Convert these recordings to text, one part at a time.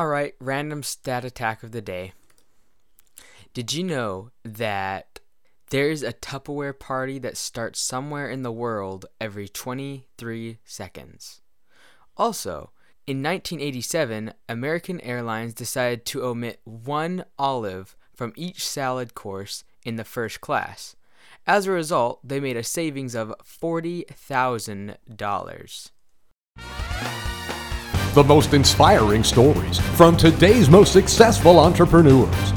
All right, random stat attack of the day. Did you know that there's a Tupperware party that starts somewhere in the world every 23 seconds? Also, in 1987, American Airlines decided to omit one olive from each salad course in the first class. As a result, they made a savings of $40,000. The most inspiring stories from today's most successful entrepreneurs.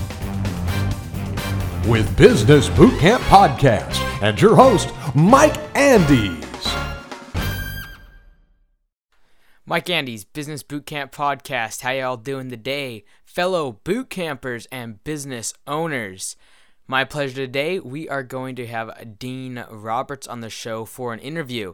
With Business Bootcamp Podcast and your host, Mike Andes. Mike Andes, Business Bootcamp Podcast. How y'all doing today, fellow boot campers and business owners? My pleasure today. We are going to have Dean Roberts on the show for an interview.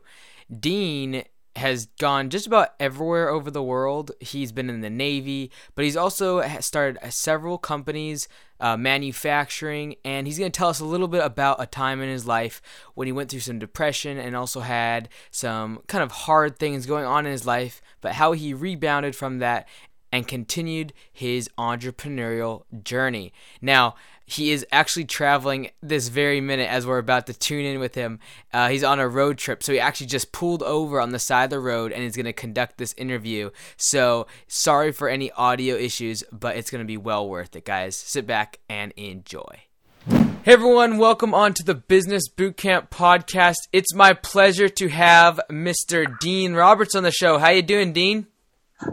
Dean has gone just about everywhere over the world. He's been in the Navy, but he's also started several companies, uh, manufacturing, and he's going to tell us a little bit about a time in his life when he went through some depression and also had some kind of hard things going on in his life, but how he rebounded from that and continued his entrepreneurial journey. Now, he is actually traveling this very minute as we're about to tune in with him. Uh, he's on a road trip, so he actually just pulled over on the side of the road and is going to conduct this interview. So sorry for any audio issues, but it's going to be well worth it, guys. Sit back and enjoy. Hey everyone, welcome on to the Business Bootcamp podcast. It's my pleasure to have Mr. Dean Roberts on the show. How you doing, Dean?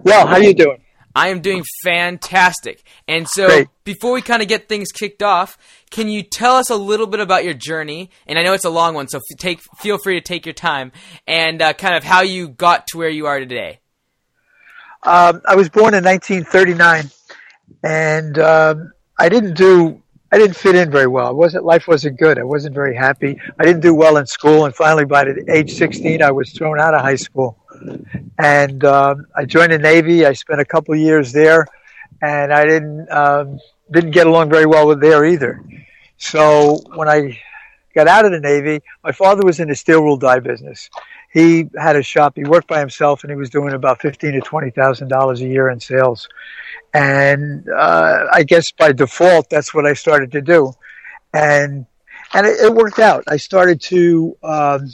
Well, how you doing? I am doing fantastic. And so, Great. before we kind of get things kicked off, can you tell us a little bit about your journey? And I know it's a long one, so f- take feel free to take your time and uh, kind of how you got to where you are today. Um, I was born in 1939, and um, I didn't do. I didn't fit in very well. I wasn't. Life wasn't good. I wasn't very happy. I didn't do well in school, and finally, by the age 16, I was thrown out of high school. And um, I joined the Navy. I spent a couple years there, and I didn't um, didn't get along very well with there either. So when I got out of the Navy, my father was in the steel rule die business. He had a shop. He worked by himself, and he was doing about fifteen to twenty thousand dollars a year in sales. And uh, I guess by default, that's what I started to do, and and it, it worked out. I started to um,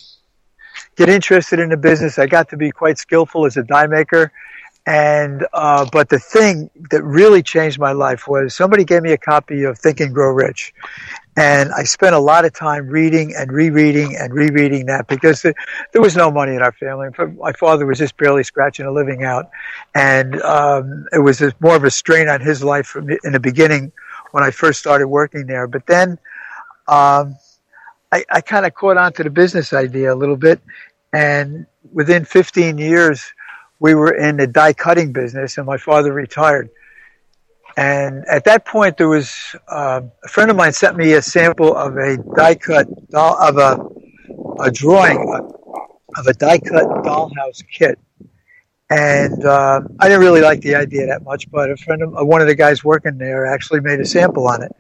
get interested in the business. I got to be quite skillful as a die maker. And uh, but the thing that really changed my life was somebody gave me a copy of Think and Grow Rich, and I spent a lot of time reading and rereading and rereading that because there, was no money in our family. My father was just barely scratching a living out, and um, it was a, more of a strain on his life from in the beginning when I first started working there. But then um, I, I kind of caught on to the business idea a little bit, and within 15 years, we were in the die cutting business, and my father retired. And at that point, there was uh, a friend of mine sent me a sample of a die cut doll, of a a drawing of a die cut dollhouse kit. And uh, I didn't really like the idea that much, but a friend of one of the guys working there actually made a sample on it,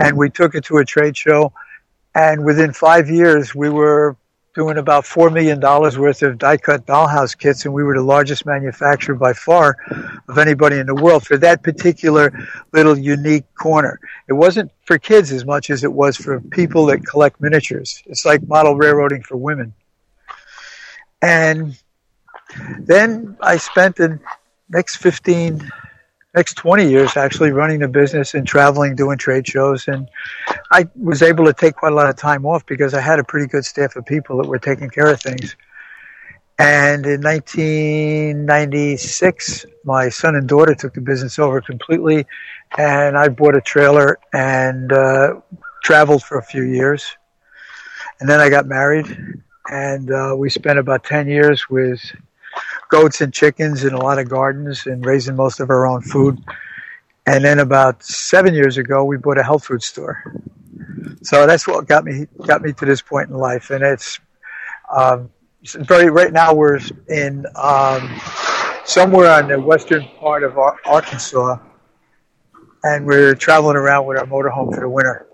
and we took it to a trade show. And within five years, we were doing about $4 million worth of die cut dollhouse kits, and we were the largest manufacturer by far of anybody in the world for that particular little unique corner. It wasn't for kids as much as it was for people that collect miniatures. It's like model railroading for women. And then I spent the next 15 next 20 years actually running the business and traveling doing trade shows. And i was able to take quite a lot of time off because i had a pretty good staff of people that were taking care of things. And in 1996 my son and daughter took the business over completely and i bought a trailer and uh, traveled for a few years. And then i got married and uh, we spent about 10 years with goats and chickens and a lot of gardens and raising most of our own food. And then about seven years ago, we bought a health food store. So that's what got me got me to this point in life. And it's um, very right now we're in um, somewhere on the western part of Arkansas, and we're traveling around with our motorhome for the winter.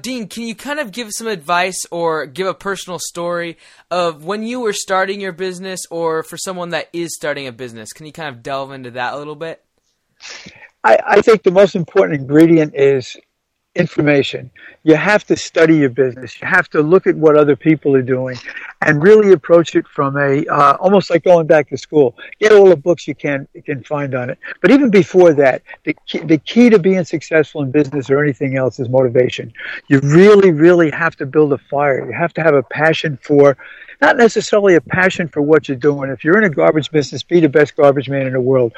Dean, can you kind of give some advice or give a personal story of when you were starting your business or for someone that is starting a business? Can you kind of delve into that a little bit? I, I think the most important ingredient is information. You have to study your business. You have to look at what other people are doing, and really approach it from a uh, almost like going back to school. Get all the books you can can find on it. But even before that, the key, the key to being successful in business or anything else is motivation. You really, really have to build a fire. You have to have a passion for. Not necessarily a passion for what you're doing. If you're in a garbage business, be the best garbage man in the world.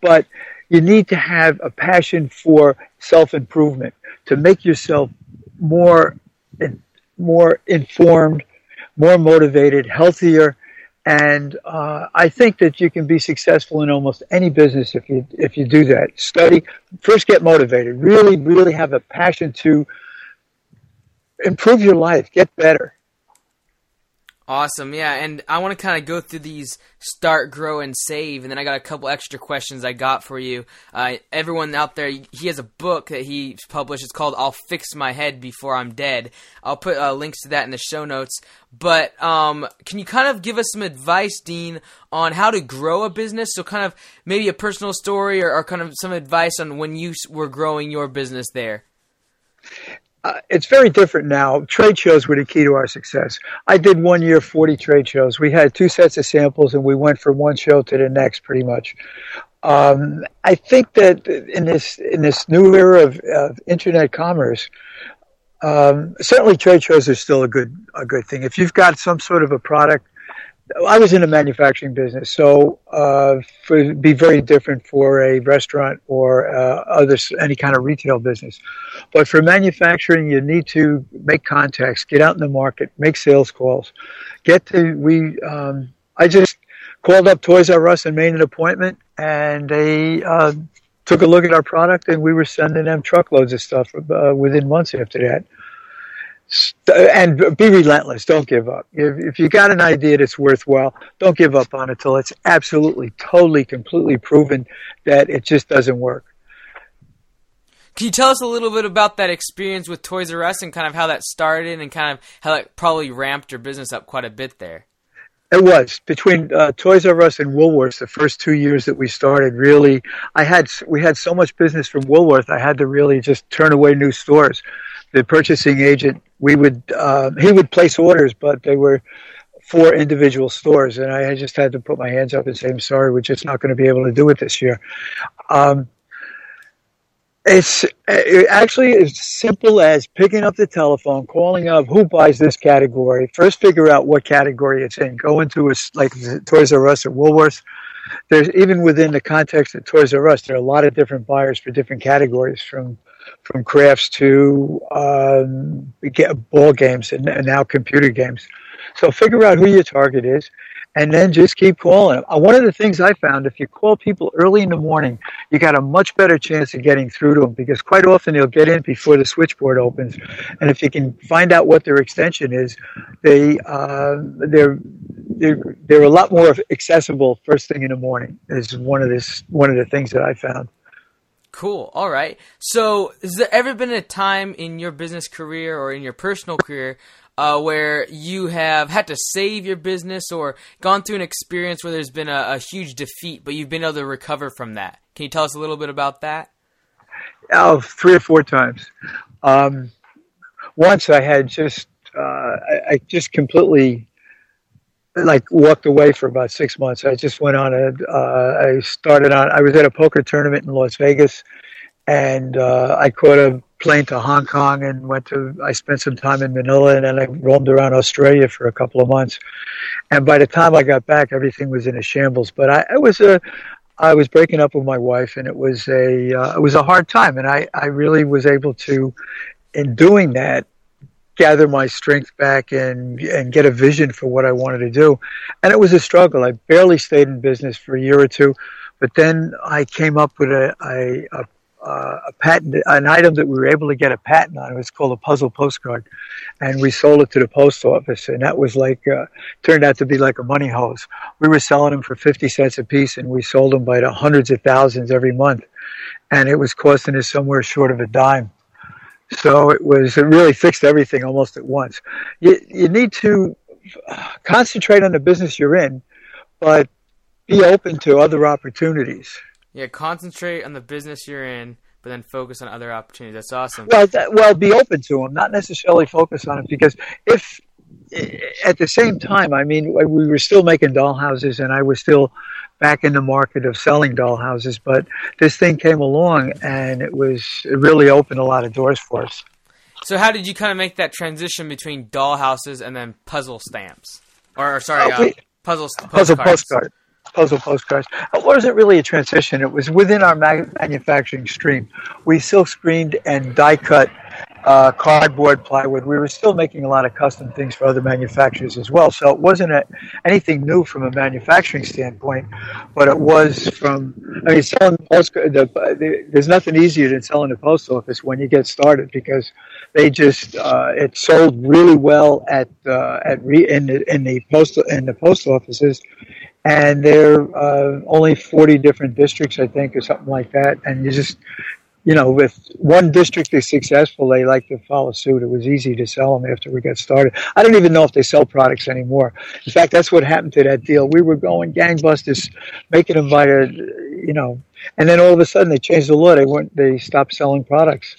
But you need to have a passion for self improvement to make yourself more more informed, more motivated, healthier, and uh, I think that you can be successful in almost any business if you if you do that. Study first, get motivated. Really, really have a passion to improve your life, get better. Awesome, yeah, and I want to kind of go through these start, grow, and save, and then I got a couple extra questions I got for you. Uh, everyone out there, he has a book that he published. It's called "I'll Fix My Head Before I'm Dead." I'll put uh, links to that in the show notes. But um, can you kind of give us some advice, Dean, on how to grow a business? So, kind of maybe a personal story or, or kind of some advice on when you were growing your business there uh, it's very different now. Trade shows were the key to our success. I did one year 40 trade shows. We had two sets of samples and we went from one show to the next pretty much. Um, I think that in this in this new era of, of internet commerce, um, certainly trade shows are still a good a good thing. If you've got some sort of a product I was in a manufacturing business, so uh, for, be very different for a restaurant or uh, other any kind of retail business. But for manufacturing, you need to make contacts, get out in the market, make sales calls, get to we. Um, I just called up Toys R Us and made an appointment, and they uh, took a look at our product, and we were sending them truckloads of stuff uh, within months after that and be relentless. Don't give up. If, if you got an idea that's worthwhile, don't give up on it till it's absolutely, totally, completely proven that it just doesn't work. Can you tell us a little bit about that experience with Toys R Us and kind of how that started and kind of how it probably ramped your business up quite a bit there? It was between uh, Toys R Us and Woolworths. The first two years that we started, really, I had we had so much business from Woolworth. I had to really just turn away new stores the purchasing agent, we would uh, he would place orders, but they were for individual stores, and I just had to put my hands up and say, "I'm sorry, we're just not going to be able to do it this year." Um, it's it actually as simple as picking up the telephone, calling up who buys this category. First, figure out what category it's in. Go into a like Toys R Us or Woolworths. There's even within the context of Toys R Us, there are a lot of different buyers for different categories, from from crafts to um, ball games and, and, now computer games. So figure out who your target is, and then just keep calling them. Uh, one of the things I found, if you call people early in the morning, you got a much better chance of getting through to them because quite often they'll get in before the switchboard opens, and if you can find out what their extension is, they uh, they're they're they're a lot more accessible first thing in the morning. Is one of this one of the things that I found. Cool. All right. So, has there ever been a time in your business career or in your personal career uh, where you have had to save your business or gone through an experience where there's been a, a, huge defeat, but you've been able to recover from that? Can you tell us a little bit about that? Oh, three or four times. Um, once I had just, uh, I, I just completely like walked away for about six months. I just went on a. Uh, I started on. I was at a poker tournament in Las Vegas, and uh, I caught a plane to Hong Kong and went to. I spent some time in Manila, and then I roamed around Australia for a couple of months. And by the time I got back, everything was in a shambles. But I, was a. I was breaking up with my wife, and it was a. Uh, it was a hard time, and I. I really was able to, in doing that, gather my strength back and and get a vision for what I wanted to do. And it was a struggle. I barely stayed in business for a year or two, but then I came up with a a, a, a patent, an item that we were able to get a patent on. It was called a puzzle postcard, and we sold it to the post office. And that was like uh, turned out to be like a money hose. We were selling them for fifty cents a piece, and we sold them by the hundreds of thousands every month, and it was costing us somewhere short of a dime so it was it really fixed everything almost at once. You you need to uh, concentrate on the business you're in, but be open to other opportunities. Yeah, concentrate on the business you're in, but then focus on other opportunities. That's awesome. Well, that, well, be open to them, not necessarily focus on it, because if at the same time, I mean, we were still making dollhouses, and I was still back in the market of selling dollhouses, but this thing came along, and it was it really opened a lot of doors for us. So, how did you kind of make that transition between dollhouses and then puzzle stamps, or sorry, uh, puzzle puzzle postcards? puzzle postcards. It wasn't really a transition. It was within our manufacturing stream. We silk screened and die cut uh, cardboard, plywood. We were still making a lot of custom things for other manufacturers as well. So it wasn't a, anything new from a manufacturing standpoint, but it was from. I mean, selling post. The, the, there's nothing easier than selling a post office when you get started because they just uh, it sold really well at uh, at re, in the in the post in the post offices and there are uh, only 40 different districts, I think, or something like that. And you just, you know, if one district is successful, they like to follow suit. It was easy to sell them after we got started. I don't even know if they sell products anymore. In fact, that's what happened to that deal. We were going gangbusters, making them by, a, you know, and then all of a sudden they changed the law. They weren't, they stopped selling products.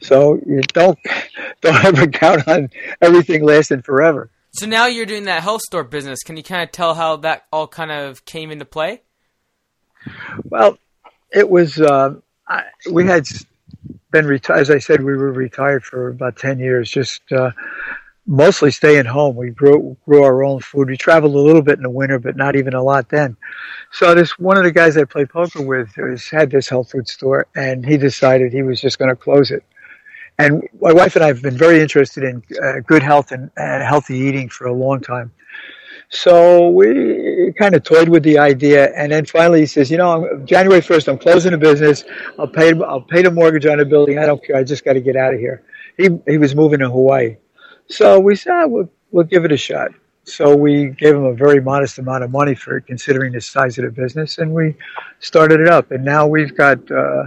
So you don't, don't ever count on everything lasting forever. So now you're doing that health store business. Can you kind of tell how that all kind of came into play? Well, it was uh, I, we had been retired. As I said, we were retired for about ten years, just uh, mostly staying home. We grew grew our own food. We traveled a little bit in the winter, but not even a lot then. So this one of the guys I played poker with was, had this health food store, and he decided he was just going to close it. And my wife and I have been very interested in uh, good health and, and healthy eating for a long time. So we kind of toyed with the idea, and then finally he says, "You know, January first, I'm closing the business. I'll pay. I'll pay the mortgage on the building. I don't care. I just got to get out of here." He he was moving to Hawaii, so we said, oh, "We'll we'll give it a shot." So we gave him a very modest amount of money for it, considering the size of the business, and we started it up. And now we've got. Uh,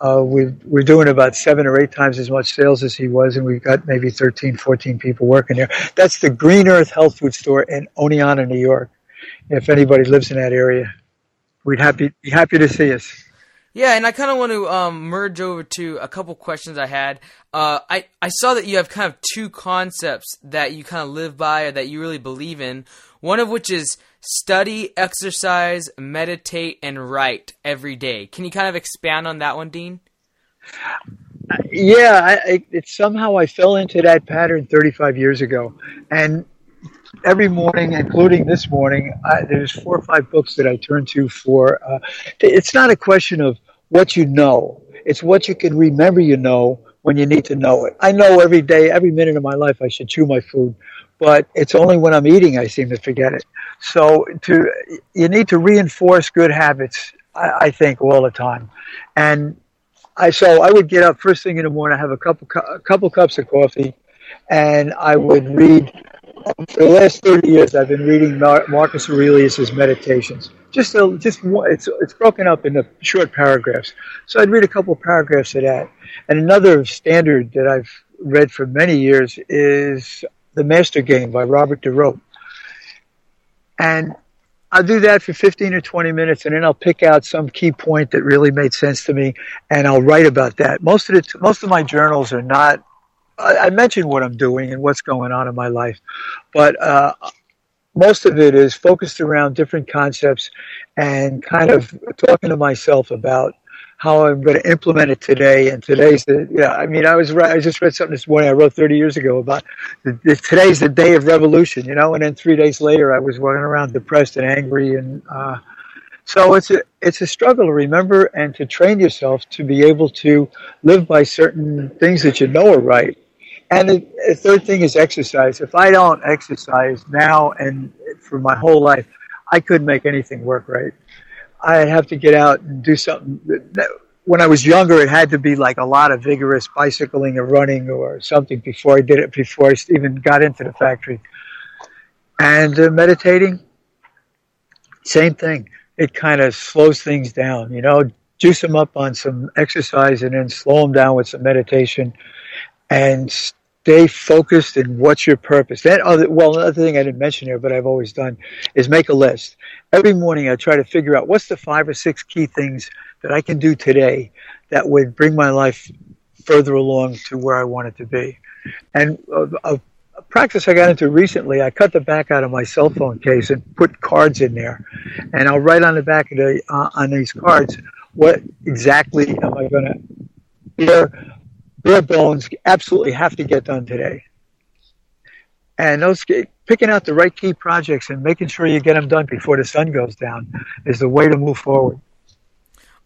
uh, we are doing about seven or eight times as much sales as he was, and we've got maybe 13, 14 people working there. That's the Green Earth Health Food Store in Oneonta, New York. If anybody lives in that area, we'd happy, be happy to see us. Yeah, and I kind of want to um, merge over to a couple questions I had. Uh, I I saw that you have kind of two concepts that you kind of live by or that you really believe in. One of which is study, exercise, meditate, and write every day. Can you kind of expand on that one, Dean? Yeah, I, it, somehow I fell into that pattern 35 years ago, and every morning, including this morning, I, there's four or five books that I turn to for. Uh, it's not a question of what you know; it's what you can remember. You know when you need to know it. I know every day, every minute of my life, I should chew my food, but it's only when I'm eating I seem to forget it. So to you need to reinforce good habits, I, I think, all the time. And I so I would get up first thing in the morning, I have a couple a couple cups of coffee, and I would read. For the last thirty years, I've been reading Marcus Aurelius's Meditations. Just a, just one, it's it's broken up into short paragraphs. So I'd read a couple paragraphs of that. And another standard that I've read for many years is The Master Game by Robert de Ropp. And I'll do that for 15 or 20 minutes and then I'll pick out some key point that really made sense to me and I'll write about that. Most of the, most of my journals are not, I, I mention what I'm doing and what's going on in my life, but, uh, most of it is focused around different concepts and kind of talking to myself about how I'm going to implement it today. And today's the, yeah, I mean, I was, I just read something this morning I wrote 30 years ago about the, the, today's the day of revolution, you know, and then three days later I was walking around depressed and angry. And, uh, so it's a, it's a struggle to remember and to train yourself to be able to live by certain things that you know are right. And the, the third thing is exercise. If I don't exercise now and for my whole life, I couldn't make anything work right. I'd have to get out and do something. When I was younger, it had to be like a lot of vigorous bicycling or running or something before I did it, before I even got into the factory. And uh, meditating, same thing. It kind of slows things down, you know, juice them up on some exercise and then slow them down with some meditation and stay focused and what's your purpose. That other, well, another thing I didn't mention here, but I've always done, is make a list. Every morning I try to figure out what's the five or six key things that I can do today that would bring my life further along to where I want it to be. And a, a, practice I got into recently, I cut the back out of my cell phone case and put cards in there, and I'll write on the back of the uh, on these cards what exactly am I going to bare bare bones absolutely have to get done today. And those picking out the right key projects and making sure you get them done before the sun goes down is the way to move forward.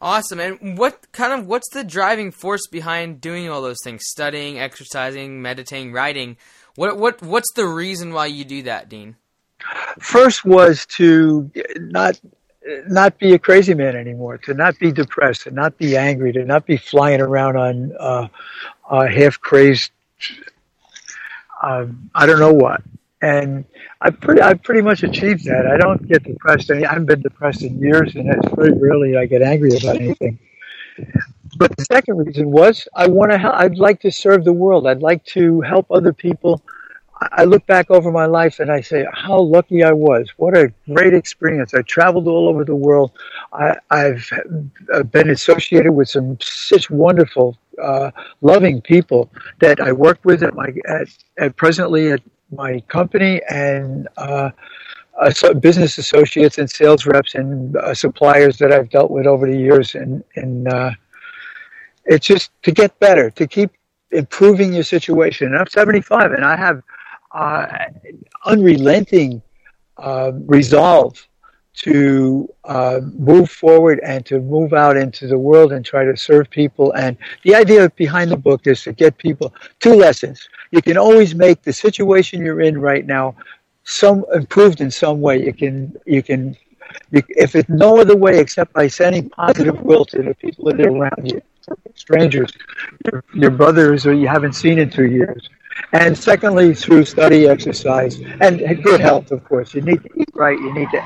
Awesome. And what kind of what's the driving force behind doing all those things? Studying, exercising, meditating, writing. What what what's the reason why you do that, Dean? First was to eh, not not be a crazy man anymore, to not be depressed, to not be angry, to not be flying around on uh, uh, half crazed. Um, I don't know what, and I pretty I pretty much achieved that. I don't get depressed. I haven't been depressed in years, and it's very rarely I get angry about anything. But the second reason was I want to. I'd like to serve the world. I'd like to help other people I look back over my life and I say how lucky I was. What a great experience. I traveled all over the world. I, have been associated with some such wonderful, uh, loving people that I work with at my at, at presently at my company and uh, uh, business associates and sales reps and uh, suppliers that I've dealt with over the years. And, and uh, it's just to get better, to keep improving your situation. And I'm 75 and I have unrelenting uh, resolve to uh, move forward and to move out into the world and try to serve people. And the idea behind the book is to get people two lessons. You can always make the situation you're in right now some improved in some way. You can you can if it's no other way except by sending positive will to the people that are around you, strangers, your, your brothers or you haven't seen in two years and secondly, through study, exercise, and good health, of course. You need to eat right, you need to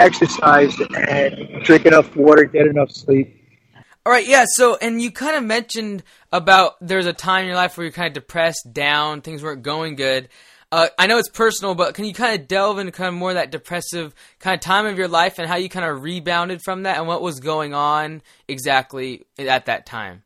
exercise and drink enough water, get enough sleep. All right, yeah. So, and you kind of mentioned about there's a time in your life where you're kind of depressed, down, things weren't going good. Uh, I know it's personal, but can you kind of delve into kind of more that depressive kind of time of your life and how you kind of rebounded from that and what was going on exactly at that time?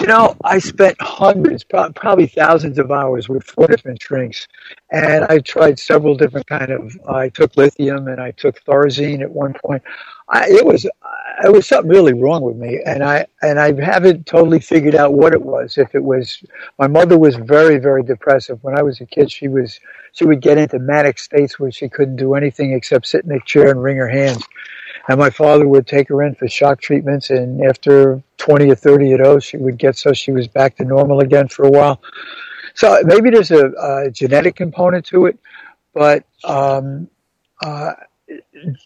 You know, I spent hundreds, probably thousands of hours with four different drinks, and I tried several different kind of. I took lithium and I took Thorazine at one point. I, it was it was something really wrong with me, and I and I haven't totally figured out what it was. If it was, my mother was very very depressive when I was a kid. She was she would get into manic states where she couldn't do anything except sit in a chair and wring her hands and my father would take her in for shock treatments and after 20 or 30 of those she would get so she was back to normal again for a while so maybe there's a, a genetic component to it but um, uh,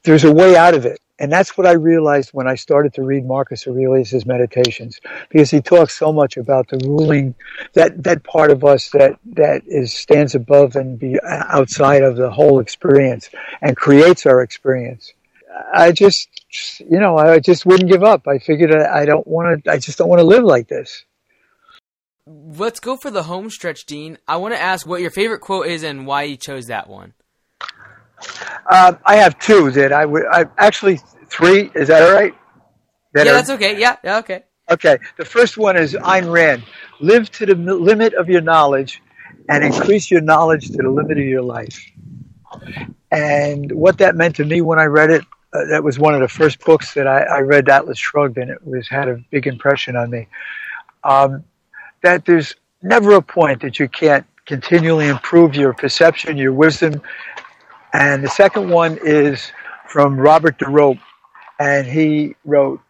there's a way out of it and that's what I realized when I started to read Marcus Aurelius' meditations, because he talks so much about the ruling, that, that part of us that, that is, stands above and be outside of the whole experience and creates our experience. I just, you know, I just wouldn't give up. I figured I don't want to, I just don't want to live like this. Let's go for the home stretch, Dean. I want to ask what your favorite quote is and why you chose that one. Uh, I have two that I would, I actually three. Is that all right? That yeah, are, that's okay. Yeah, yeah, okay. Okay. The first one is Ayn Rand. Live to the limit of your knowledge and increase your knowledge to the limit of your life. And what that meant to me when I read it uh, that was one of the first books that I, I, read, Atlas Shrugged, and it was had a big impression on me. Um, that there's never a point that you can't continually improve your perception, your wisdom. And the second one is from Robert de Ropp, and he wrote,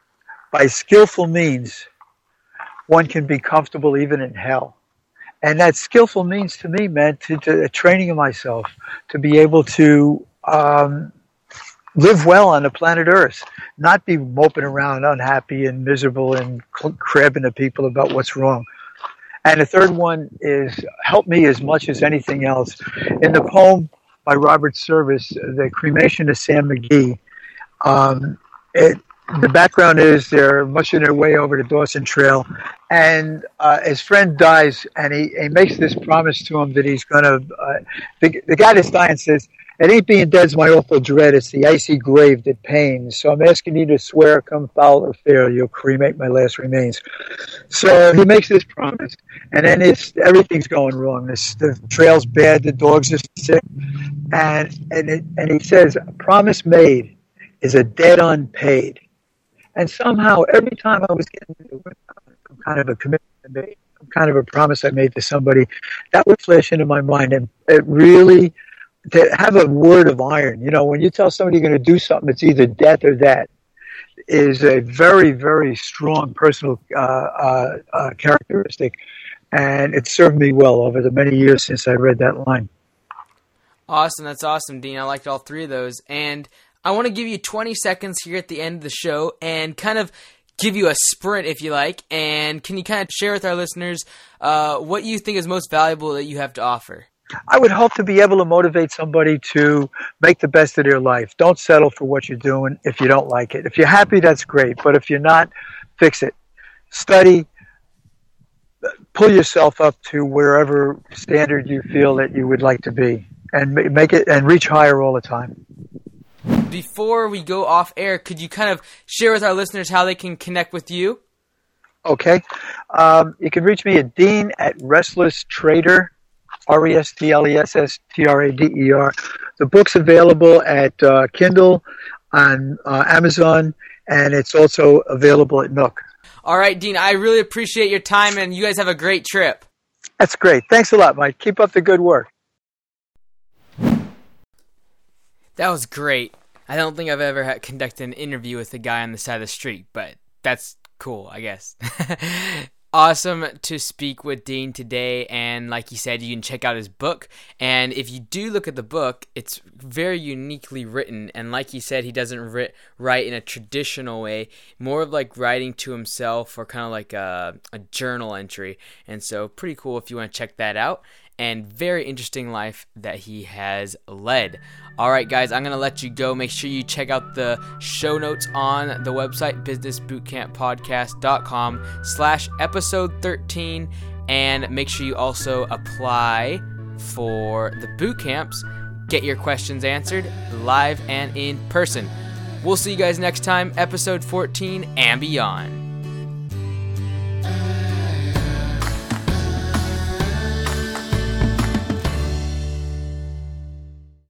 "By skillful means, one can be comfortable even in hell." And that skillful means to me meant to, to training of myself to be able to um, live well on the planet Earth, not be moping around unhappy and miserable and crabbing to people about what's wrong. And the third one is help me as much as anything else. In the poem by Robert Service, The Cremation of Sam McGee, um, it, the background is they're mushing their way over the Dawson Trail, and uh, his friend dies, and he, he makes this promise to him that he's going to. Uh, the, the guy that's dying says, It ain't being dead's my awful dread, it's the icy grave that pains. So I'm asking you to swear, come foul or fair, you'll cremate my last remains. So he makes this promise, and then it's everything's going wrong. This, the trail's bad, the dogs are sick, and, and, it, and he says, A promise made is a debt unpaid. And somehow, every time I was getting some kind of a commitment made, some kind of a promise I made to somebody, that would flash into my mind. And it really, to have a word of iron, you know, when you tell somebody you're going to do something, it's either death or that, is a very, very strong personal uh, uh, uh, characteristic. And it served me well over the many years since I read that line. Awesome. That's awesome, Dean. I liked all three of those. And I want to give you 20 seconds here at the end of the show and kind of give you a sprint if you like. And can you kind of share with our listeners uh, what you think is most valuable that you have to offer? I would hope to be able to motivate somebody to make the best of their life. Don't settle for what you're doing if you don't like it. If you're happy, that's great. But if you're not, fix it. Study, pull yourself up to wherever standard you feel that you would like to be and make it and reach higher all the time before we go off air, could you kind of share with our listeners how they can connect with you? Okay. Um, you can reach me at Dean at Restless Trader, R E S T L E S S T R A D E R. The book's available at uh, Kindle, on uh, Amazon, and it's also available at Nook. All right, Dean, I really appreciate your time, and you guys have a great trip. That's great. Thanks a lot, Mike. Keep up the good work. That was great. I don't think I've ever conducted an interview with a guy on the side of the street, but that's cool, I guess. awesome to speak with Dean today. And like he said, you can check out his book. And if you do look at the book, it's very uniquely written. And like he said, he doesn't ri- write in a traditional way, more of like writing to himself or kind of like a, a journal entry. And so, pretty cool if you want to check that out and very interesting life that he has led. All right, guys, I'm going to let you go. Make sure you check out the show notes on the website, businessbootcamppodcast.com slash episode 13. And make sure you also apply for the boot camps. Get your questions answered live and in person. We'll see you guys next time, episode 14 and beyond.